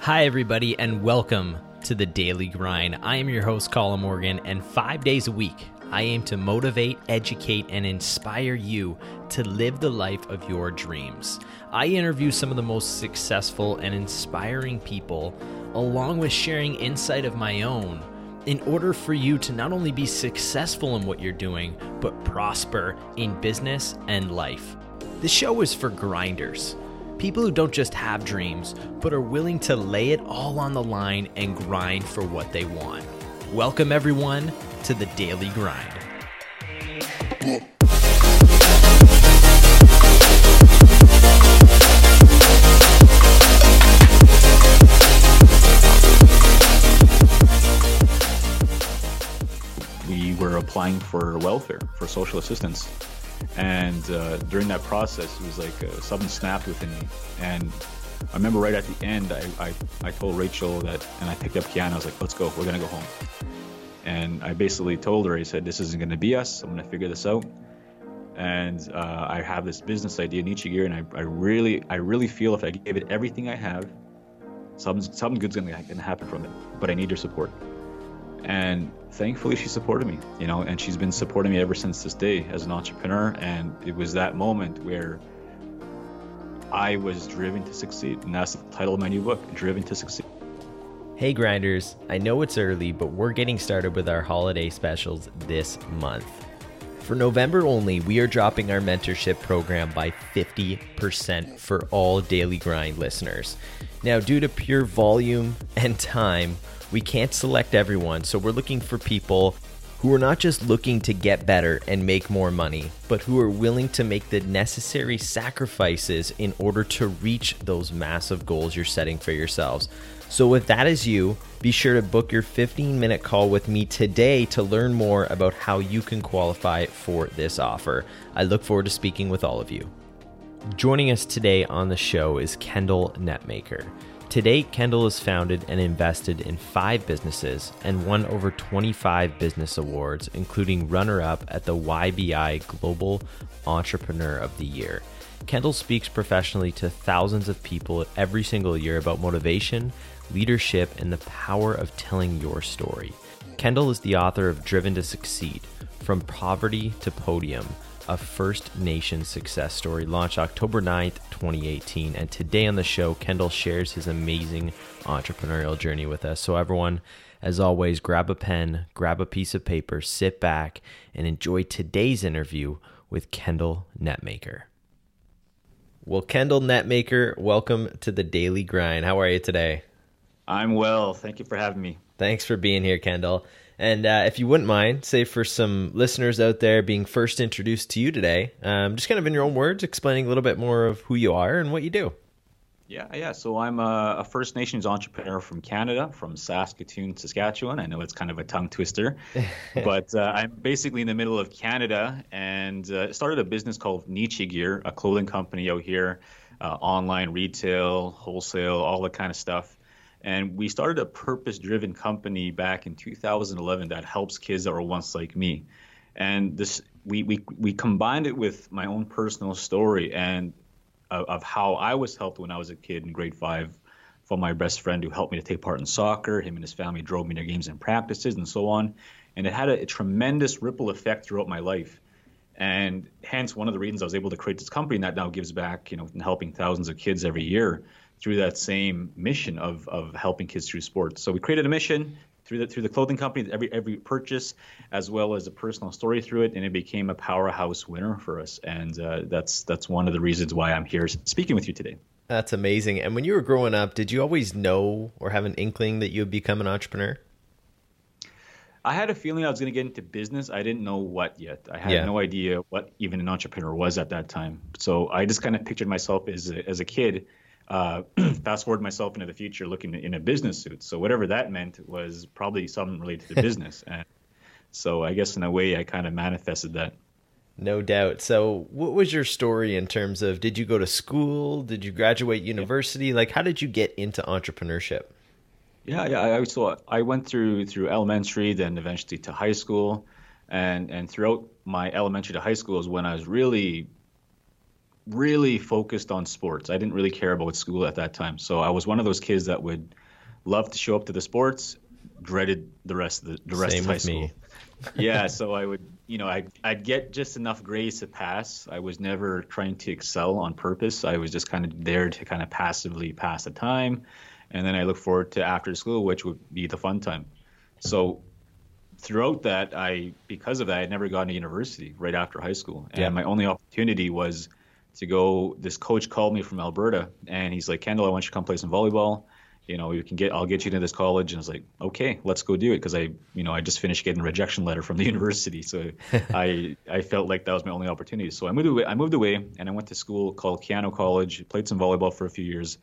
Hi, everybody, and welcome to the Daily Grind. I am your host, Colin Morgan, and five days a week, I aim to motivate, educate, and inspire you to live the life of your dreams. I interview some of the most successful and inspiring people, along with sharing insight of my own, in order for you to not only be successful in what you're doing, but prosper in business and life. The show is for grinders People who don't just have dreams, but are willing to lay it all on the line and grind for what they want. Welcome, everyone, to the Daily Grind. We were applying for welfare, for social assistance and uh, during that process, it was like uh, something snapped within me. And I remember right at the end, I, I, I told Rachel that, and I picked up Kiana. I was like, let's go. We're going to go home. And I basically told her, I said, this isn't going to be us. I'm going to figure this out. And uh, I have this business idea, Neechie Gear, and I, I really, I really feel if I give it everything I have, something, something good's going to happen from it. But I need your support and thankfully she supported me you know and she's been supporting me ever since this day as an entrepreneur. And it was that moment where i was driven to succeed. And that's the title of my new book driven to succeed. Hey grinders. I know it's early but we're getting started with our holiday specials this month. For November only, we are dropping our mentorship program by 50% for all Daily Grind listeners. Now, due to pure volume and time, we can't select everyone, so we're looking for people who are not just looking to get better and make more money, but who are willing to make the necessary sacrifices in order to reach those massive goals you're setting for yourselves. So, if that is you, be sure to book your 15 minute call with me today to learn more about how you can qualify for this offer. I look forward to speaking with all of you. Joining us today on the show is Kendal Netmaker. To date, Kendal has founded and invested in five businesses and won over 25 business awards, including runner up at the YBI Global Entrepreneur of the Year. Kendal speaks professionally to thousands of people every single year about motivation, leadership, and the power of telling your story. Kendal is the author of Driven to Succeed From Poverty to Podium a First Nation success story, launched October 9th, 2018. And today on the show, Kendal shares his amazing entrepreneurial journey with us. So, everyone, as always, grab a pen, grab a piece of paper, sit back, and enjoy today's interview with Kendal Netmaker. Well, Kendal Netmaker, welcome to the Daily Grind. How are you today? I'm well. Thank you for having me. Thanks for being here, Kendal. And uh, if you wouldn't mind, say for some listeners out there being first introduced to you today, um, just kind of in your own words, explaining a little bit more of who you are and what you do. Yeah, yeah. So I'm a, a First Nations entrepreneur from Canada, from Saskatoon, Saskatchewan. I know it's kind of a tongue twister, but uh, I'm basically in the middle of Canada and uh, started a business called Neechie Gear, a clothing company out here, uh, online retail, wholesale, all that kind of stuff. And we started a purpose driven company back in 2011 that helps kids that were once like me. And this we, we, we combined it with my own personal story and of, how I was helped when I was a kid in grade five from my best friend who helped me to take part in soccer. Him and his family drove me to games and practices and so on. And it had a, a tremendous ripple effect throughout my life. And hence one of the reasons I was able to create this company that now gives back, you know, helping thousands of kids every year through that same mission of, of helping kids through sports. So we created a mission through the through the clothing company, every every purchase, as well as a personal story through it, and it became a powerhouse winner for us. And uh, that's that's one of the reasons why I'm here speaking with you today. That's amazing. And when you were growing up, did you always know or have an inkling that you would become an entrepreneur? I had a feeling I was going to get into business. I didn't know what yet. I had yeah. no idea what even an entrepreneur was at that time. So I just kind of pictured myself as a, as a kid uh, fast forward myself into the future looking in a business suit. So whatever that meant was probably something related to business. and so I guess in a way I kind of manifested that. No doubt. So what was your story in terms of did you go to school? Did you graduate university? Yeah. Like how did you get into entrepreneurship? Yeah, yeah. I, so I went through through elementary, then eventually to high school, and and throughout my elementary to high school is when I was really really focused on sports. I didn't really care about school at that time. So I was one of those kids that would love to show up to the sports, dreaded the rest of the, the rest Same of high with school. me. yeah, so I would, you know, I'd, I'd get just enough grades to pass. I was never trying to excel on purpose. I was just kind of there to kind of passively pass the time. And then I look forward to after school, which would be the fun time. So throughout that, I, because of that, I never got to university right after high school. And Yeah. my only opportunity was to go, this coach called me from Alberta and he's like, Kendal, I want you to come play some volleyball you know, you can get, I'll get you to this college. And I was like, okay, let's go do it. Cause I, you know, I just finished getting a rejection letter from the university. So I, I felt like that was my only opportunity. So I moved away, I moved away and I went to school called Keyano College, played some volleyball for a few years.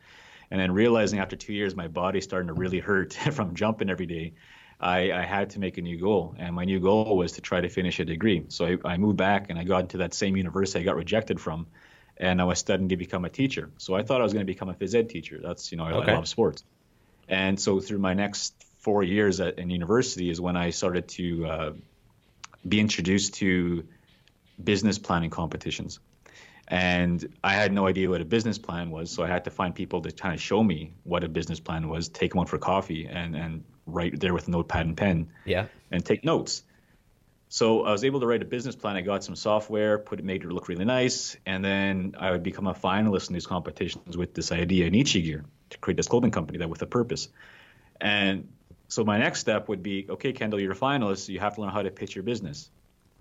And then realizing after two years, my body starting to really hurt from jumping every day. I, I had to make a new goal, and my new goal was to try to finish a degree. So I, I moved back, and I got into that same university I got rejected from, and I was studying to become a teacher. So I thought I was going to become a phys ed teacher. That's you know I, Okay. I love sports, and so through my next four years at in university is when I started to uh, be introduced to business planning competitions. And I had no idea what a business plan was, so I had to find people to kind of show me what a business plan was, take them out for coffee, and and write there with notepad and pen Yeah. and take notes. So I was able to write a business plan. I got some software, put it, made it look really nice, and then I would become a finalist in these competitions with this idea, Neechie Gear, to create this clothing company that with a purpose. And so my next step would be, okay, Kendal, you're a finalist. So you have to learn how to pitch your business.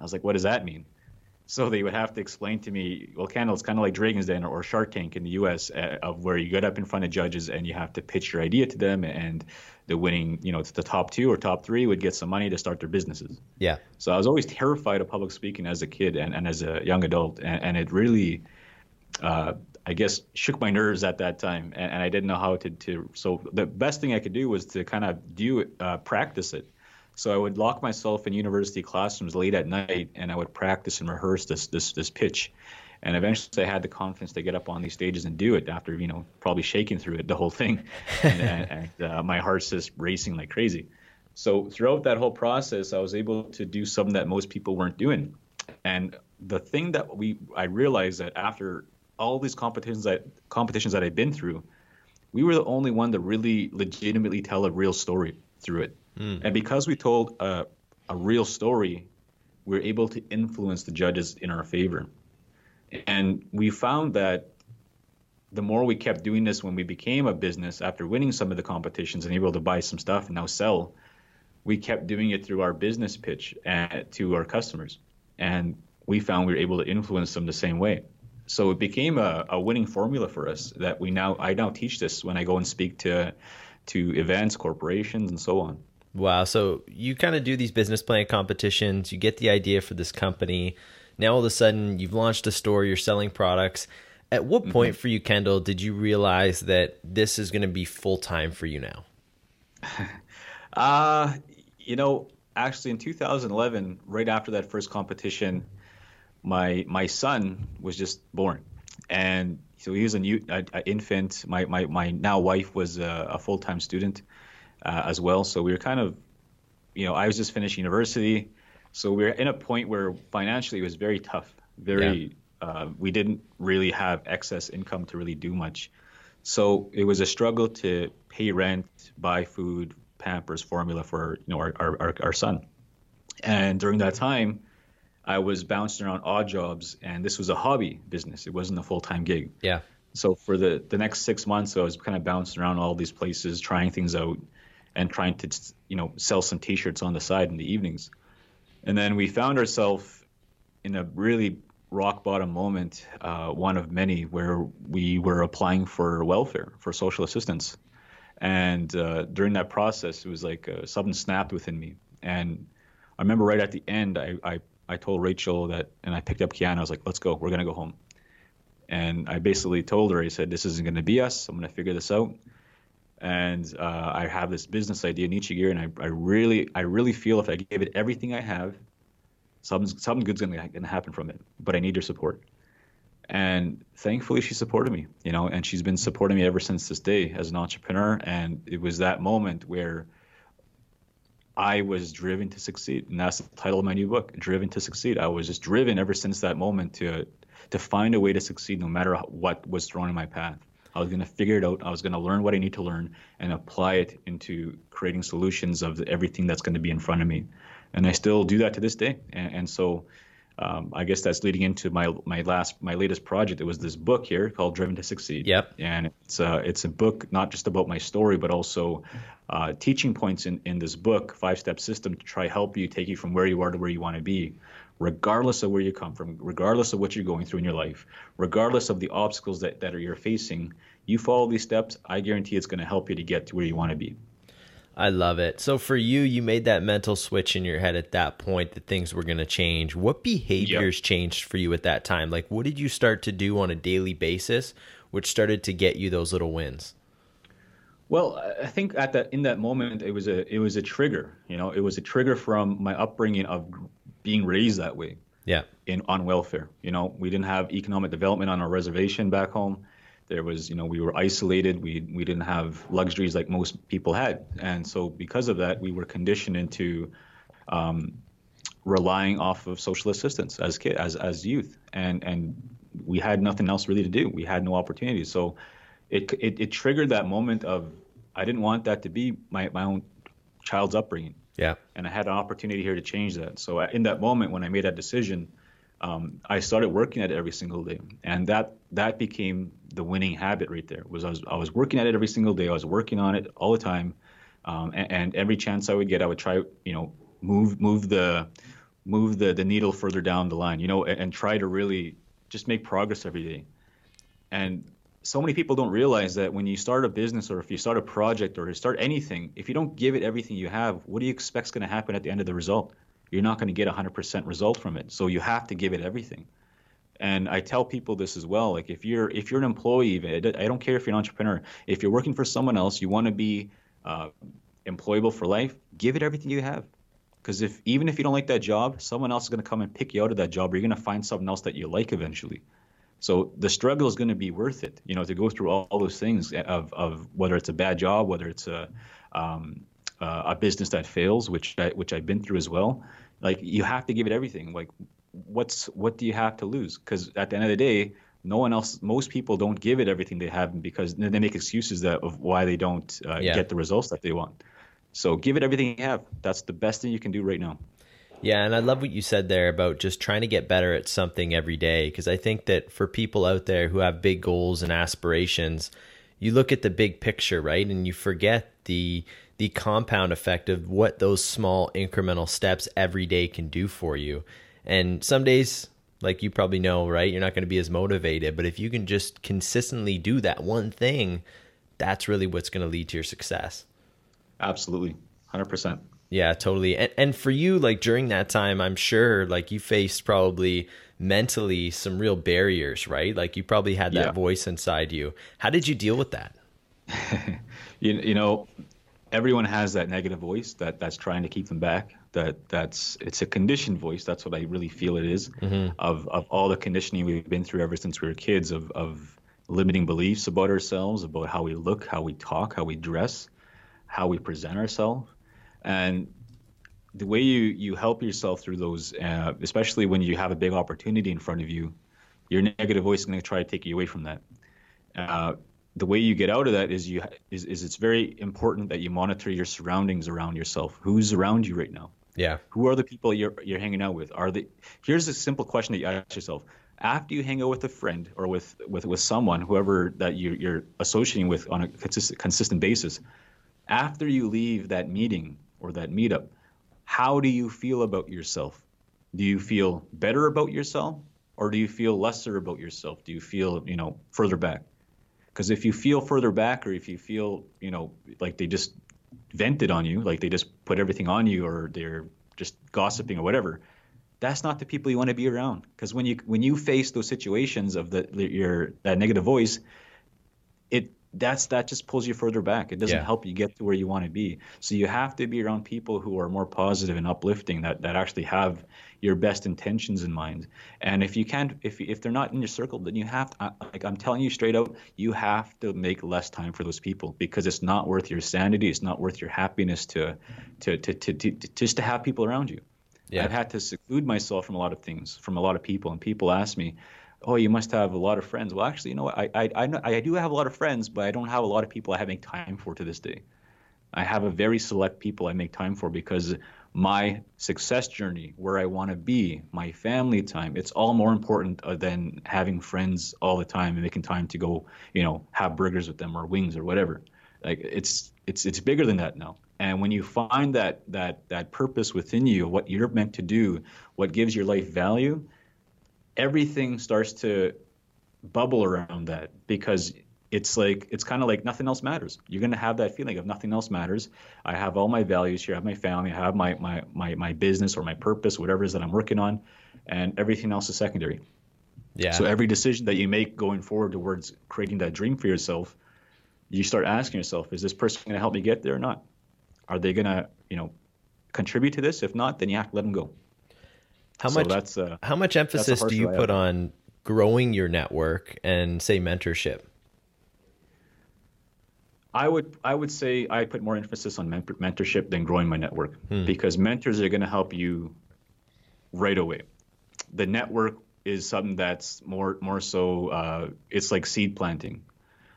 I was like, what does that mean? So they would have to explain to me, well, Kendal, it's kind of like Dragon's Den or Shark Tank in the U.S. Uh, of where you get up in front of judges and you have to pitch your idea to them, and the winning, you know, the top two or top three would get some money to start their businesses. Yeah. So I was always terrified of public speaking as a kid and, and as a young adult, and, and it really, uh, I guess, shook my nerves at that time, and, and I didn't know how to, to. So the best thing I could do was to kind of do it, uh, practice it. So I would lock myself in university classrooms late at night, and I would practice and rehearse this this this pitch. And eventually, I had the confidence to get up on these stages and do it after you know probably shaking through it the whole thing, and, and, and uh, my heart's just racing like crazy. So throughout that whole process, I was able to do something that most people weren't doing. And the thing that we I realized that after all these competitions that competitions that I've been through, we were the only one to really legitimately tell a real story through it. And because we told a, a real story, we were able to influence the judges in our favor. And we found that the more we kept doing this when we became a business after winning some of the competitions and able to buy some stuff and now sell, we kept doing it through our business pitch uh, to our customers. And we found we were able to influence them the same way. So it became a, a winning formula for us that we now I now teach this when I go and speak to to events, corporations, and so on. Wow. So you kind of do these business plan competitions, you get the idea for this company. Now all of a sudden you've launched a store, you're selling products. At what point for you, Kendal, did you realize that this is going to be full time for you now? Uh, you know, actually in 2011, right after that first competition, my my son was just born, and so he was a new a, a infant. My, my my now wife was a, a full time student uh, as well. So we were kind of, you know, I was just finished university, so we were in a point where financially it was very tough. Very, uh, we didn't really have excess income to really do much. So it was a struggle to pay rent, buy food, Pampers, formula for you know our, our, our, our son. And during that time, I was bouncing around odd jobs, and this was a hobby business. It wasn't a full time gig. Yeah. So for the the next six months, I was kind of bouncing around all these places, trying things out, and trying to you know sell some T-shirts on the side in the evenings. And then we found ourselves in a really rock bottom moment, uh, one of many, where we were applying for welfare, for social assistance. And uh, during that process, it was like uh, something snapped within me. And I remember right at the end, I, I, I told Rachel that, and I picked up Kiana. I was like, let's go. We're going to go home. And I basically told her, I said, this isn't going to be us. I'm going to figure this out. And uh, I have this business idea, in Neechie Gear, and I, I really, I really feel if I give it everything I have, something, something good's going to happen from it. But I need your support. And thankfully, she supported me, you know, and she's been supporting me ever since this day as an entrepreneur. And it was that moment where I was driven to succeed, and that's the title of my new book, "Driven to Succeed." I was just driven ever since that moment to to find a way to succeed no matter what was thrown in my path. I was going to figure it out. I was going to learn what I need to learn and apply it into creating solutions of everything that's going to be in front of me. And I still do that to this day. And, and so um, I guess that's leading into my my last my latest project. It was this book here called Driven to Succeed. Yep. And it's a it's a book not just about my story, but also uh, teaching points in in this book, five step system to try help you take you from where you are to where you want to be, regardless of where you come from, regardless of what you're going through in your life, regardless of the obstacles that that are you're facing. You follow these steps, I guarantee it's going to help you to get to where you want to be. I love it. So for you, you made that mental switch in your head at that point that things were going to change. What behaviors yep. changed for you at that time? Like what did you start to do on a daily basis which started to get you those little wins? Well, I think at that in that moment it was a it was a trigger, you know, it was a trigger from my upbringing of being raised that way. Yeah. In on welfare. You know, we didn't have economic development on our reservation back home there was you know we were isolated we we didn't have luxuries like most people had and so because of that we were conditioned into um, relying off of social assistance as kid as as youth and and we had nothing else really to do we had no opportunities so it it, it triggered that moment of I didn't want that to be my my own child's upbringing yeah and I had an opportunity here to change that so in that moment when I made that decision um, I started working at it every single day, and that that became the winning habit right there. Was I was I was working at it every single day. I was working on it all the time, um, and, and, every chance I would get, I would try you know move move the move the the needle further down the line, you know, and, and try to really just make progress every day. And so many people don't realize that when you start a business or if you start a project or you start anything, if you don't give it everything you have, what do you expect is going to happen at the end of the result? you're not going to get 100% result from it. So you have to give it everything. And I tell people this as well. Like if you're if you're an employee, I don't care if you're an entrepreneur. If you're working for someone else, you want to be uh, employable for life. Give it everything you have. Because if even if you don't like that job, someone else is going to come and pick you out of that job, or you're going to find something else that you like eventually. So the struggle is going to be worth it, you know, to go through all, all those things of, of whether it's a bad job, whether it's a um, uh, a business that fails, which I, which I've been through as well. Like you have to give it everything. Like what's what do you have to lose? Because at the end of the day no one else most people don't give it everything they have because they make excuses that of why they don't uh, yeah. get the results that they want. So give it everything you have. That's the best thing you can do right now yeah and i love what you said there about just trying to get better at something every day because i think that for people out there who have big goals and aspirations you look at the big picture right and you forget the the compound effect of what those small incremental steps every day can do for you. And some days, like you probably know, right, you're not going to be as motivated, but if you can just consistently do that one thing, that's really what's going to lead to your success. Absolutely. 100%. Yeah, totally. And and for you like during that time, I'm sure like you faced probably mentally some real barriers, right? Like you probably had that yeah. voice inside you. How did you deal with that? you, you know, everyone has that negative voice that that's trying to keep them back. That that's it's a conditioned voice. That's what I really feel it is, mm-hmm. of of all the conditioning we've been through ever since we were kids of of limiting beliefs about ourselves, about how we look, how we talk, how we dress, how we present ourselves, and the way you you help yourself through those, uh, especially when you have a big opportunity in front of you, your negative voice is going to try to take you away from that. Uh, the way you get out of that is you is, is it's very important that you monitor your surroundings around yourself. Who's around you right now? Yeah. Who are the people you're you're hanging out with? Are the here's a simple question that you ask yourself. After you hang out with a friend or with with, with someone, whoever that you, you're associating with on a consistent, consistent basis, after you leave that meeting or that meetup, how do you feel about yourself? Do you feel better about yourself or do you feel lesser about yourself? Do you feel, you know, further back? Because if you feel further back, or if you feel, you know, like they just vented on you, like they just put everything on you, or they're just gossiping or whatever, that's not the people you want to be around. Because when you when you face those situations of the your that negative voice, it that's that just pulls you further back. It doesn't yeah. help you get to where you want to be. So you have to be around people who are more positive and uplifting that that actually have your best intentions in mind. And if you can't, if if they're not in your circle, then you have to. Like I'm telling you straight out, you have to make less time for those people because it's not worth your sanity. It's not worth your happiness to to to to, to, to just to have people around you. Yeah. I've had to seclude myself from a lot of things, from a lot of people, and people ask me oh, you must have a lot of friends. Well, actually, you know, I I I, know, I do have a lot of friends, but I don't have a lot of people I have make time for to this day. I have a very select people I make time for because my success journey, where I want to be, my family time, it's all more important uh, than having friends all the time and making time to go, you know, have burgers with them or wings or whatever. Like it's it's it's bigger than that now. And when you find that that that purpose within you, what you're meant to do, what gives your life value, everything starts to bubble around that because it's like it's kind of like nothing else matters. You're gonna have that feeling of nothing else matters. I have all my values here. I have my family. I have my my my my business or my purpose, whatever it is that I'm working on, and everything else is secondary. Yeah. So every decision that you make going forward towards creating that dream for yourself, you start asking yourself, is this person going to help me get there or not? Are they going to, you know, contribute to this? If not, then you have to let them go. How so much? That's uh, how much emphasis do you put on growing your network and say mentorship? I would I would say I put more emphasis on mentor, mentorship than growing my network hmm. because mentors are going to help you right away. The network is something that's more more so uh, it's like seed planting,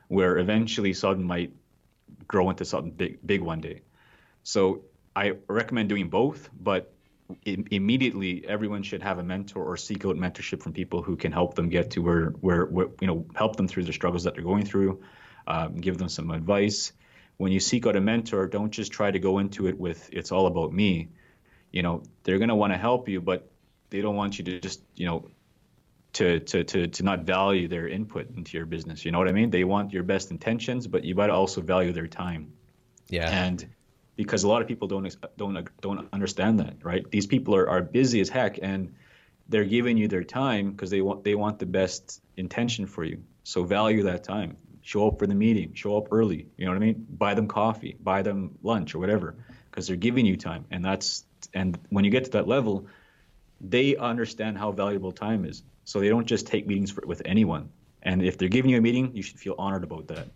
where eventually something might grow into something big big one day. So I recommend doing both, but immediately everyone should have a mentor or seek out mentorship from people who can help them get to where, where, where you know help them through the struggles that they're going through um, give them some advice. When you seek out a mentor, don't just try to go into it with "it's all about me." You know, they're going to want to help you, but they don't want you to just you know to, to, to, to not value their input into your business. You know what I mean? They want your best intentions, but you got to also value their time. Yeah. And because a lot of people don't don't don't understand that, right? These people are, are busy as heck, and they're giving you their time because they want they want the best intention for you. So value that time show up for the meeting, show up early. You know what I mean? Buy them coffee, buy them lunch or whatever, because they're giving you time. And that's and when you get to that level, they understand how valuable time is. So they don't just take meetings for, with anyone. And if they're giving you a meeting, you should feel honored about that.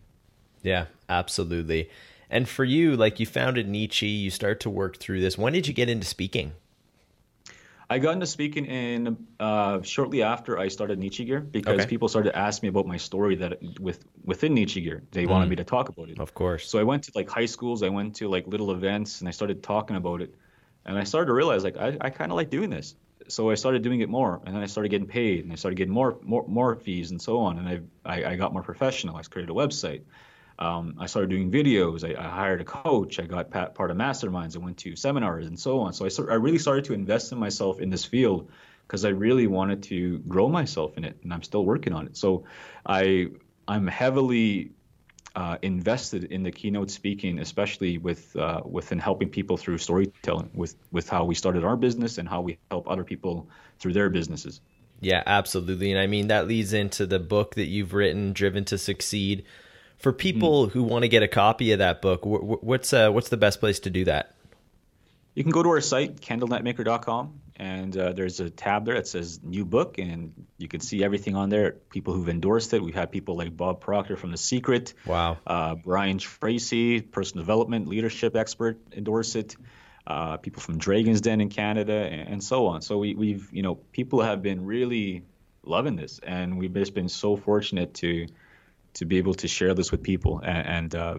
Yeah, absolutely. And for you, like you founded Neechie, you start to work through this. When did you get into speaking? I got into speaking in uh, shortly after I started Neechie Gear because okay. people started to ask me about my story that with within Neechie Gear they mm. wanted me to talk about it. Of course. So I went to like high schools, I went to like little events, and I started talking about it, and I started to realize like I, I kind of like doing this. So I started doing it more, and then I started getting paid, and I started getting more more more fees and so on, and I I, I got more professional. I created a website. Um, I started doing videos. I, I, hired a coach. I got part of masterminds. I went to seminars and so on. So I, I really started to invest in myself in this field because I really wanted to grow myself in it, and I'm still working on it. So I I'm heavily uh, invested in the keynote speaking, especially with uh, within helping people through storytelling, with with how we started our business and how we help other people through their businesses. Yeah, absolutely. And I mean that leads into the book that you've written, Driven to Succeed. For people mm. who want to get a copy of that book, what's uh, what's the best place to do that? You can go to our site, kendalnetmaker.com, and uh, there's a tab there that says new book, and you can see everything on there. People who've endorsed it. We've had people like Bob Proctor from The Secret. Wow. Uh, Brian Tracy, personal development, leadership expert, endorse it. Uh, people from Dragon's Den in Canada, and, and so on. So we, we've, you know, people have been really loving this, and we've just been so fortunate to to be able to share this with people. And, and uh,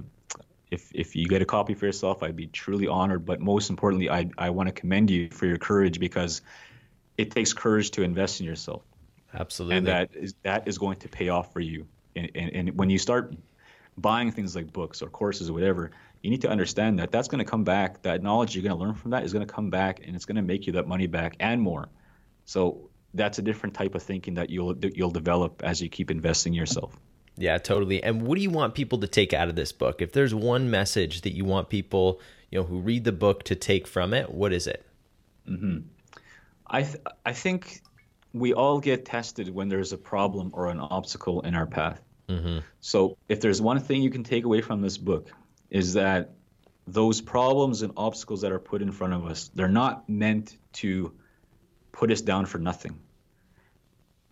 if if you get a copy for yourself, I'd be truly honored. But most importantly, I I want to commend you for your courage because it takes courage to invest in yourself. Absolutely. And that is that is going to pay off for you. And, and, and when you start buying things like books or courses or whatever, you need to understand that that's going to come back. That knowledge you're going to learn from that is going to come back, and it's going to make you that money back and more. So that's a different type of thinking that you'll you'll develop as you keep investing yourself. Yeah, totally. And what do you want people to take out of this book? If there's one message that you want people, you know, who read the book to take from it, what is it? Mm-hmm. I th- I think we all get tested when there's a problem or an obstacle in our path. Mm-hmm. So if there's one thing you can take away from this book is that those problems and obstacles that are put in front of us, they're not meant to put us down for nothing.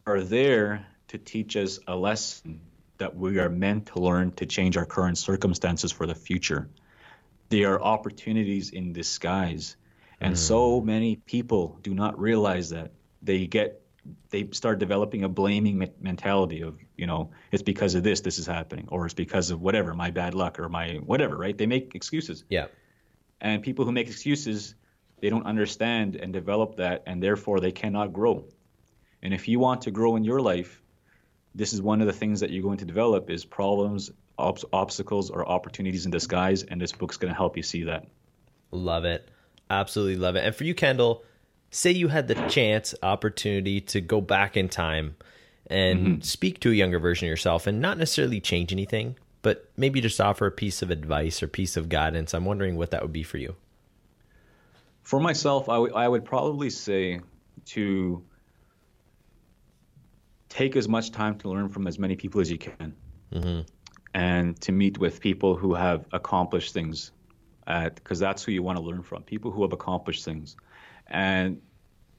Are there to teach us a lesson that we are meant to learn to change our current circumstances for the future. They are opportunities in disguise. And mm. so many people do not realize that. They get they start developing a blaming me- mentality of you know it's because of this this is happening or it's because of whatever my bad luck or my whatever right they make excuses Yeah. and people who make excuses they don't understand and develop that and therefore they cannot grow and if you want to grow in your life this is one of the things that you're going to develop is problems ob- obstacles or opportunities in disguise and this book's going to help you see that Love it. Absolutely love it. And for you, Kendal, say you had the chance, opportunity to go back in time and mm-hmm. speak to a younger version of yourself and not necessarily change anything, but maybe just offer a piece of advice or piece of guidance. I'm wondering what that would be for you. For myself, I would- I would probably say to take as much time to learn from as many people as you can, mm-hmm. and to meet with people who have accomplished things, because that's who you want to learn from. People who have accomplished things, and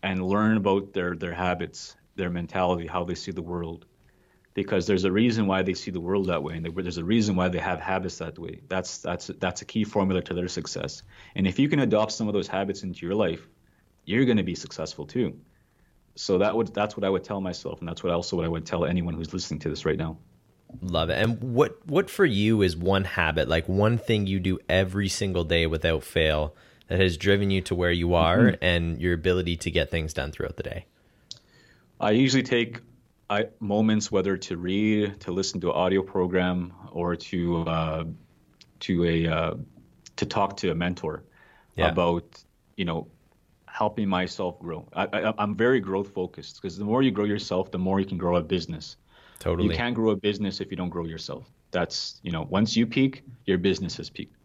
and learn about their their habits, their mentality, how they see the world. Because there's a reason why they see the world that way, and there's a reason why they have habits that way. That's that's that's a key formula to their success. And if you can adopt some of those habits into your life, you're going to be successful too. So that would that's what I would tell myself, and that's what also what I would tell anyone who's listening to this right now. Love it. And what what for you is one habit, like one thing you do every single day without fail that has driven you to where you are and your ability to get things done throughout the day? I usually take I, moments, whether to read, to listen to an audio program, or to uh, to a uh, to talk to a mentor Yeah. about you know helping myself grow. I, I, I'm very growth focused because the more you grow yourself, the more you can grow a business. Totally. You can't grow a business if you don't grow yourself. That's you know once you peak, your business has peaked,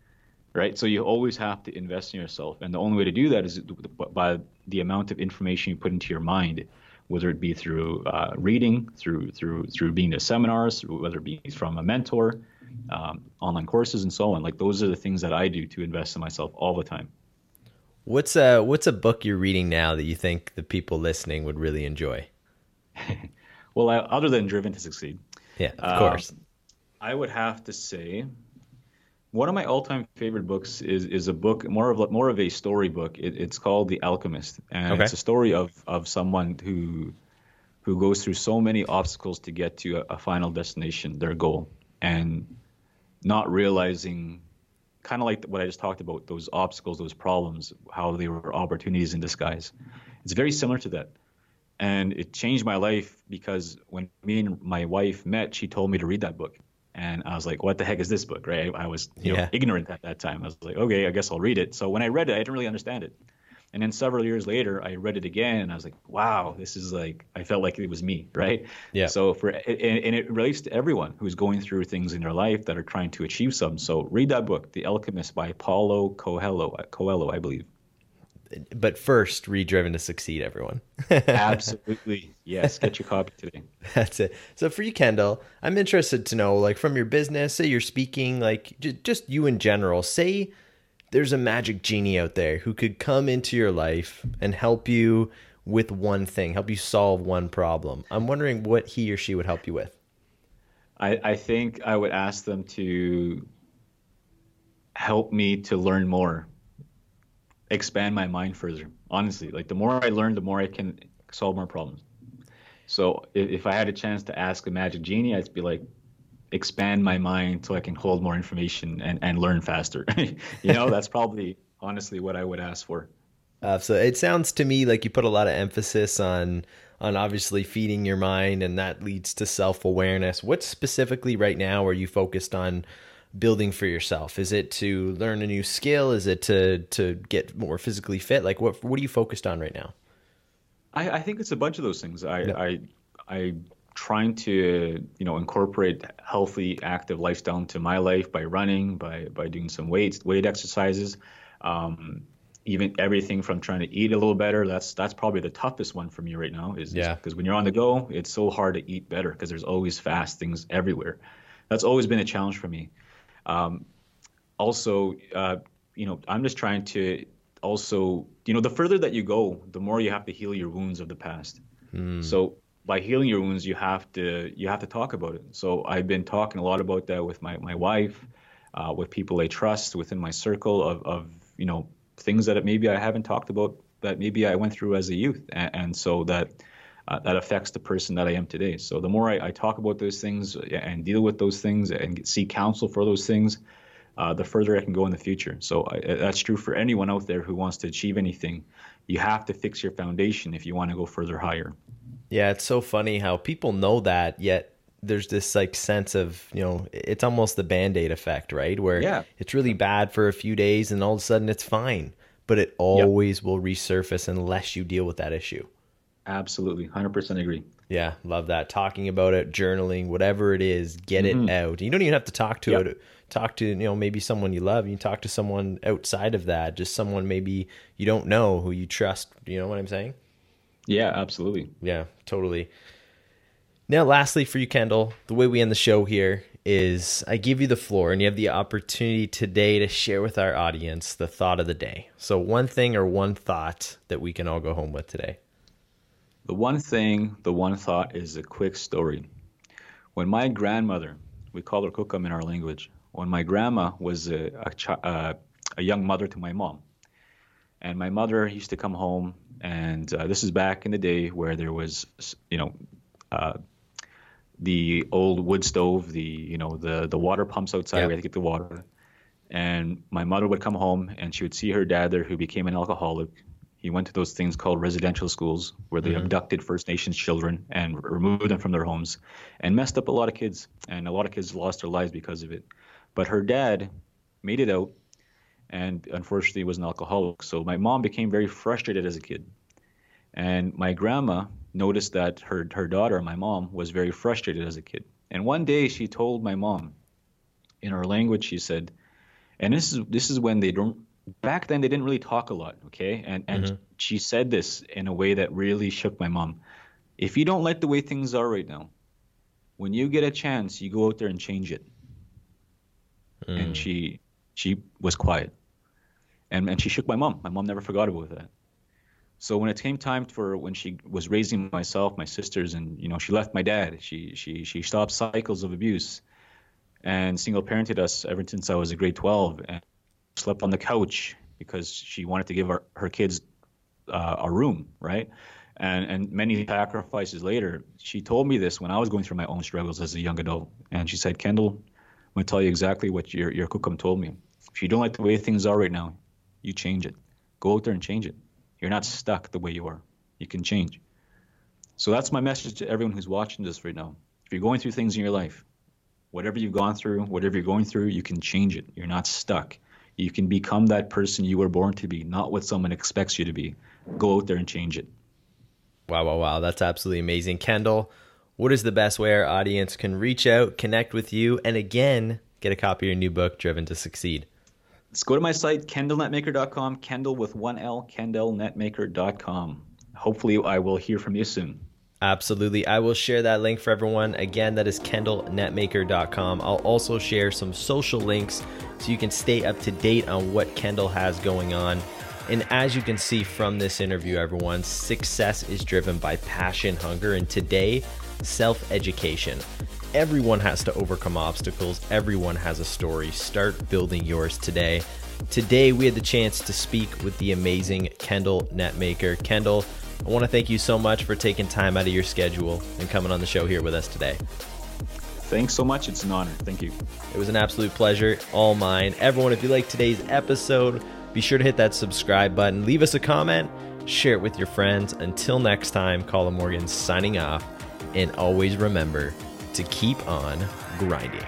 right? So you always have to invest in yourself, and the only way to do that is by the amount of information you put into your mind, whether it be through uh, reading, through through through being to seminars, whether it be from a mentor, um, online courses, and so on. Like those are the things that I do to invest in myself all the time. What's a what's a book you're reading now that you think the people listening would really enjoy? Well, I, other than Driven to Succeed, Yeah, of Um, course. I would have to say one of my all-time favorite books is is a book more of a- more of a story book. It, it's called The Alchemist, and Okay. it's a story of of someone who who goes through so many obstacles to get to a, a final destination, their goal, and not realizing kind of like what I just talked about, those obstacles, those problems, how they were opportunities in disguise. It's very similar to that. And it changed my life because when me and my wife met, she told me to read that book. And I was like, what the heck is this book, right? I, was you Yeah. know, ignorant at that time. I was like, okay, I guess I'll read it. So when I read it, I didn't really understand it. And then several years later, I read it again, and I was like, "Wow, this is like I felt like it was me, right?" Yeah. So for and, and it relates to everyone who's going through things in their life that are trying to achieve some. So read that book, The Alchemist by Paulo Coelho, uh, Coelho, I believe. But first, read Driven to Succeed, everyone. Absolutely, yes. Get your copy today. That's it. So for you, Kendal, I'm interested to know, like, from your business, say you're speaking, like, j- just you in general, say there's a magic genie out there who could come into your life and help you with one thing, help you solve one problem. I'm wondering what he or she would help you with. I, I think I would ask them to help me to learn more, expand my mind further. Honestly, like the more I learn, the more I can solve more problems. So if, if I had a chance to ask a magic genie, I'd be like, expand my mind so I can hold more information and, and learn faster. you know, that's probably honestly what I would ask for. Uh, so it sounds to me like you put a lot of emphasis on on obviously feeding your mind, and that leads to self awareness. What specifically right now are you focused on building for yourself? Is it to learn a new skill? Is it to to get more physically fit? Like what what are you focused on right now? I, I think it's a bunch of those things. I, I, I trying to you know incorporate healthy, active lifestyle into my life by running, by by doing some weights, weight exercises, um, even everything from trying to eat a little better. That's that's probably the toughest one for me right now. Is Yeah. because when you're on the go, it's so hard to eat better because there's always fast things everywhere. That's always been a challenge for me. Um, also, uh, you know, I'm just trying to also, you know, the further that you go, the more you have to heal your wounds of the past. So by healing your wounds, you have to you have to talk about it. So I've been talking a lot about that with my my wife, uh, with people I trust within my circle of of you know things that maybe I haven't talked about that maybe I went through as a youth, and, and so that uh, that affects the person that I am today. So the more I, I talk about those things and deal with those things and seek counsel for those things, uh, the further I can go in the future. So I, that's true for anyone out there who wants to achieve anything. You have to fix your foundation if you want to go further higher. Yeah, it's so funny how people know that, yet there's this like sense of you know it's almost the band-aid effect right where yeah. it's really bad for a few days and all of a sudden it's fine but it always yep. will resurface unless you deal with that issue absolutely 100% agree yeah love that talking about it journaling whatever it is get mm-hmm. it out you don't even have to talk to yep. it talk to you know maybe someone you love you talk to someone outside of that just someone maybe you don't know who you trust you know what i'm saying yeah absolutely yeah totally now, lastly, for you, Kendal, the way we end the show here is I give you the floor and you have the opportunity today to share with our audience the thought of the day. So, one thing or one thought that we can all go home with today. The one thing, the one thought is a quick story. When my grandmother, we call her Kukum in our language, when my grandma was a, a, uh, a young mother to my mom, and my mother used to come home, and uh, this is back in the day where there was, you know, uh, the old wood stove, the you know the the water pumps outside. Yep. We had to get the water. And my mother would come home and she would see her dad there, who became an alcoholic. He went to those things called residential schools, where they mm-hmm. abducted First Nations children and removed them from their homes, and messed up a lot of kids. And a lot of kids lost their lives because of it. But her dad made it out, and unfortunately was an alcoholic. So my mom became very frustrated as a kid. And my grandma noticed that her her daughter, my mom, was very frustrated as a kid. And one day she told my mom, in her language, she said, and this is this is when they don't back then they didn't really talk a lot, okay? And and mm-hmm. she said this in a way that really shook my mom. If you don't like the way things are right now, when you get a chance, you go out there and change it. Mm. And she she was quiet. And and she shook my mom. My mom never forgot about that. So when it came time for when she was raising myself, my sisters, and you know she left my dad, she she she stopped cycles of abuse, and single parented us ever since I was a grade 12, and slept on the couch because she wanted to give our, her kids uh, a room, right? And and many sacrifices later, she told me this when I was going through my own struggles as a young adult, and she said, Kendal, I'm gonna tell you exactly what your your kukum told me. If you don't like the way things are right now, you change it. Go out there and change it you're not stuck the way you are. You can change. So that's my message to everyone who's watching this right now. If you're going through things in your life, whatever you've gone through, whatever you're going through, you can change it. You're not stuck. You can become that person you were born to be, not what someone expects you to be. Go out there and change it. Wow, wow, wow. That's absolutely amazing. Kendal, what is the best way our audience can reach out, connect with you, and again, get a copy of your new book, Driven to Succeed? Let's go to my site, kendalnetmaker.com, Kendal with one L, kendalnetmaker.com. Hopefully, I will hear from you soon. Absolutely. I will share that link for everyone. Again, that is kendalnetmaker.com. I'll also share some social links so you can stay up to date on what Kendal has going on. And as you can see from this interview, everyone, success is driven by passion, hunger, and today, self education. Everyone has to overcome obstacles, everyone has a story. Start building yours today. Today, we had the chance to speak with the amazing Kendal Netmaker. Kendal, I want to thank you so much for taking time out of your schedule and coming on the show here with us today. Thanks so much. It's an honor. Thank you. It was an absolute pleasure. All mine. Everyone, if you like today's episode, be sure to hit that subscribe button, leave us a comment, share it with your friends. Until next time, Colin Morgan signing off. And always remember to keep on grinding.